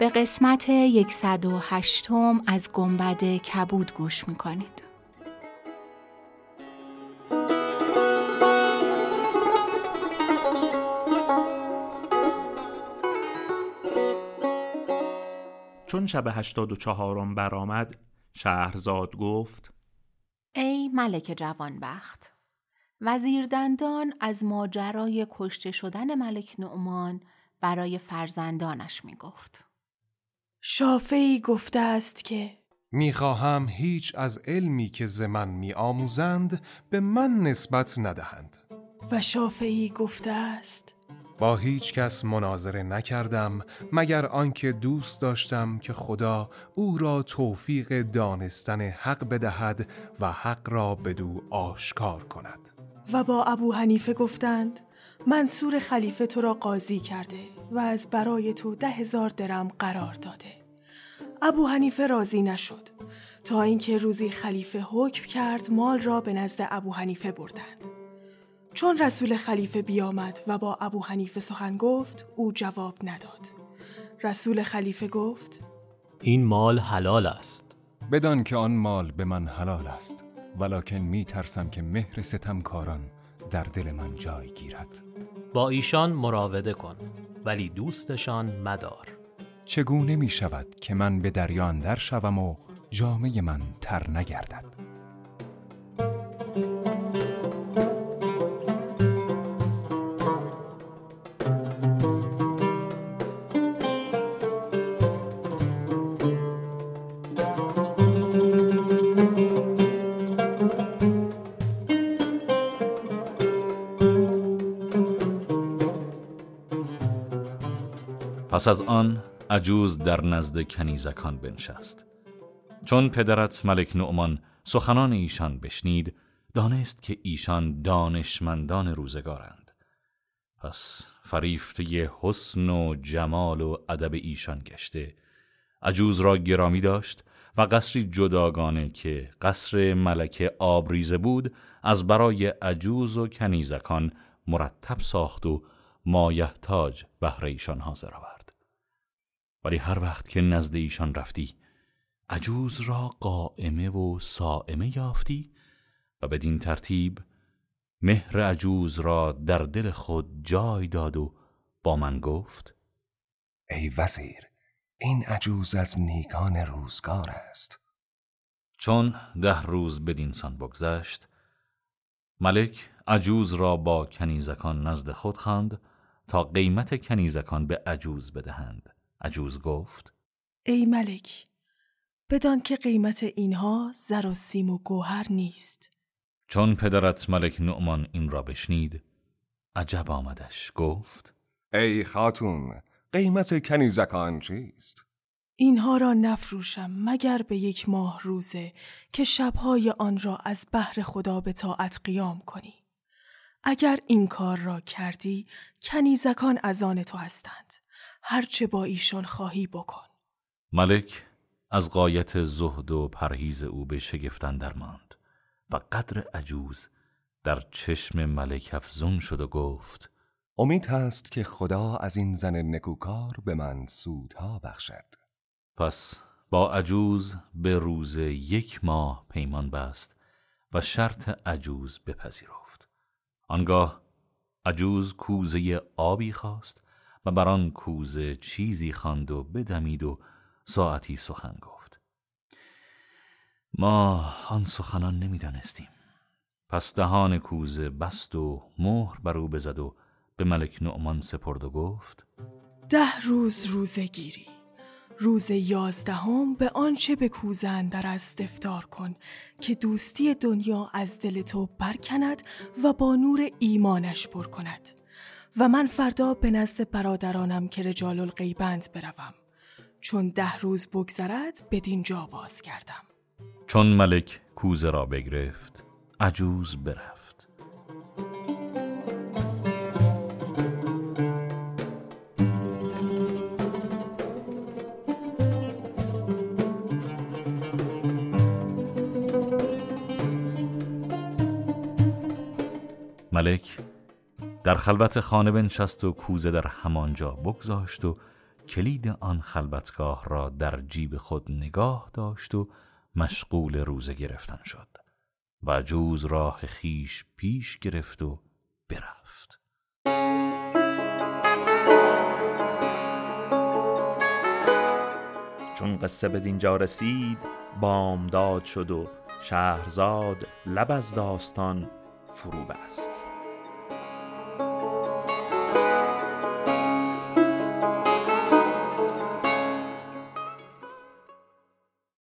به قسمت 108 از گنبد کبود گوش می‌کنید چون شب هشتاد و چهارم برآمد شهرزاد گفت ای ملک جوانبخت وزیر دندان از ماجرای کشته شدن ملک نعمان برای فرزندانش می گفت. شافعی گفته است که می‌خواهم هیچ از علمی که ز من می آموزند به من نسبت ندهند. و شافعی گفته است با هیچ کس مناظره نکردم مگر آنکه دوست داشتم که خدا او را توفیق دانستن حق بدهد و حق را بدو آشکار کند. و با ابو حنیفه گفتند منصور خلیفه تو را قاضی کرده و از برای تو ده هزار درم قرار داده. ابو حنیفه راضی نشد. تا اینکه روزی خلیفه حکم کرد مال را به نزد ابو حنیفه بردند. چون رسول خلیفه بیامد و با ابو حنیفه سخن گفت او جواب نداد. رسول خلیفه گفت این مال حلال است. بدان که آن مال به من حلال است ولکن می ترسم که مهر ستمکاران در دل من جای گیرد. با ایشان مراوده کن ولی دوستشان مدار. چگونه می شود که من به دریان در شوم و جامعه من تر نگردد؟ پس از آن عجوز در نزد کنیزکان بنشست. چون پدرت ملک نعمان سخنان ایشان بشنید دانست که ایشان دانشمندان روزگارند. پس فریفته حسن و جمال و ادب ایشان گشته. عجوز را گرامی داشت و قصری جداگانه که قصر ملکه آبریزه بود از برای عجوز و کنیزکان مرتب ساخت و مایحتاج بهره ایشان حاضر آورد. ولی هر وقت که نزد ایشان رفتی عجوز را قائمه و سائمه یافتی و بدین ترتیب مهر عجوز را در دل خود جای داد و با من گفت ای وزیر این عجوز از نیکان روزگار است. چون ده روز بدینسان بگذشت ملک عجوز را با کنیزکان نزد خود خواند تا قیمت کنیزکان به عجوز بدهند. عجوز گفت. ای ملک بدان که قیمت اینها زر و سیم و گوهر نیست. چون پدرت ملک نعمان این را بشنید عجب آمدش گفت. ای خاتون قیمت کنیزکان چیست؟ اینها را نفروشم مگر به یک ماه روزه که شبهای آن را از بحر خدا به طاعت قیام کنی. اگر این کار را کردی کنیزکان از آن تو هستند. هرچه با ایشان خواهی بکن. ملک از قایت زهد و پرهیز او به شگفتن درماند و قدر عجوز در چشم ملک افزون شد و گفت امید هست که خدا از این زن نکوکار به من سودها بخشد. پس با عجوز به روز یک ماه پیمان بست و شرط عجوز بپذیرفت. آنگاه عجوز کوزه آبی خواست و بر آن کوزه چیزی خواند و بدمید و ساعتی سخن گفت. ما آن سخنان نمی‌دانستیم. پس دهان کوزه بست و مهر بر او بزد و به ملک نعمان سپرد و گفت ده روز روزه گیری. روز یازدهم به آنچه به کوزه اندر است افتار کن که دوستی دنیا از دل تو برکند و با نور ایمانش پر کند. و من فردا به نزد برادرانم که رجال الغیبند بروم. چون ده روز بگذرد بدین جا باز کردم چون ملک کوزه را بگرفت عجوز برفت. ملک در خلوت خانه بنشست و کوزه در همانجا بگذاشت و کلید آن خلوتگاه را در جیب خود نگاه داشت و مشغول روزه گرفتن شد و جوز راه خیش پیش گرفت و برفت. چون قصه به دینجا رسید بامداد شد و شهرزاد لب از داستان فرو بست.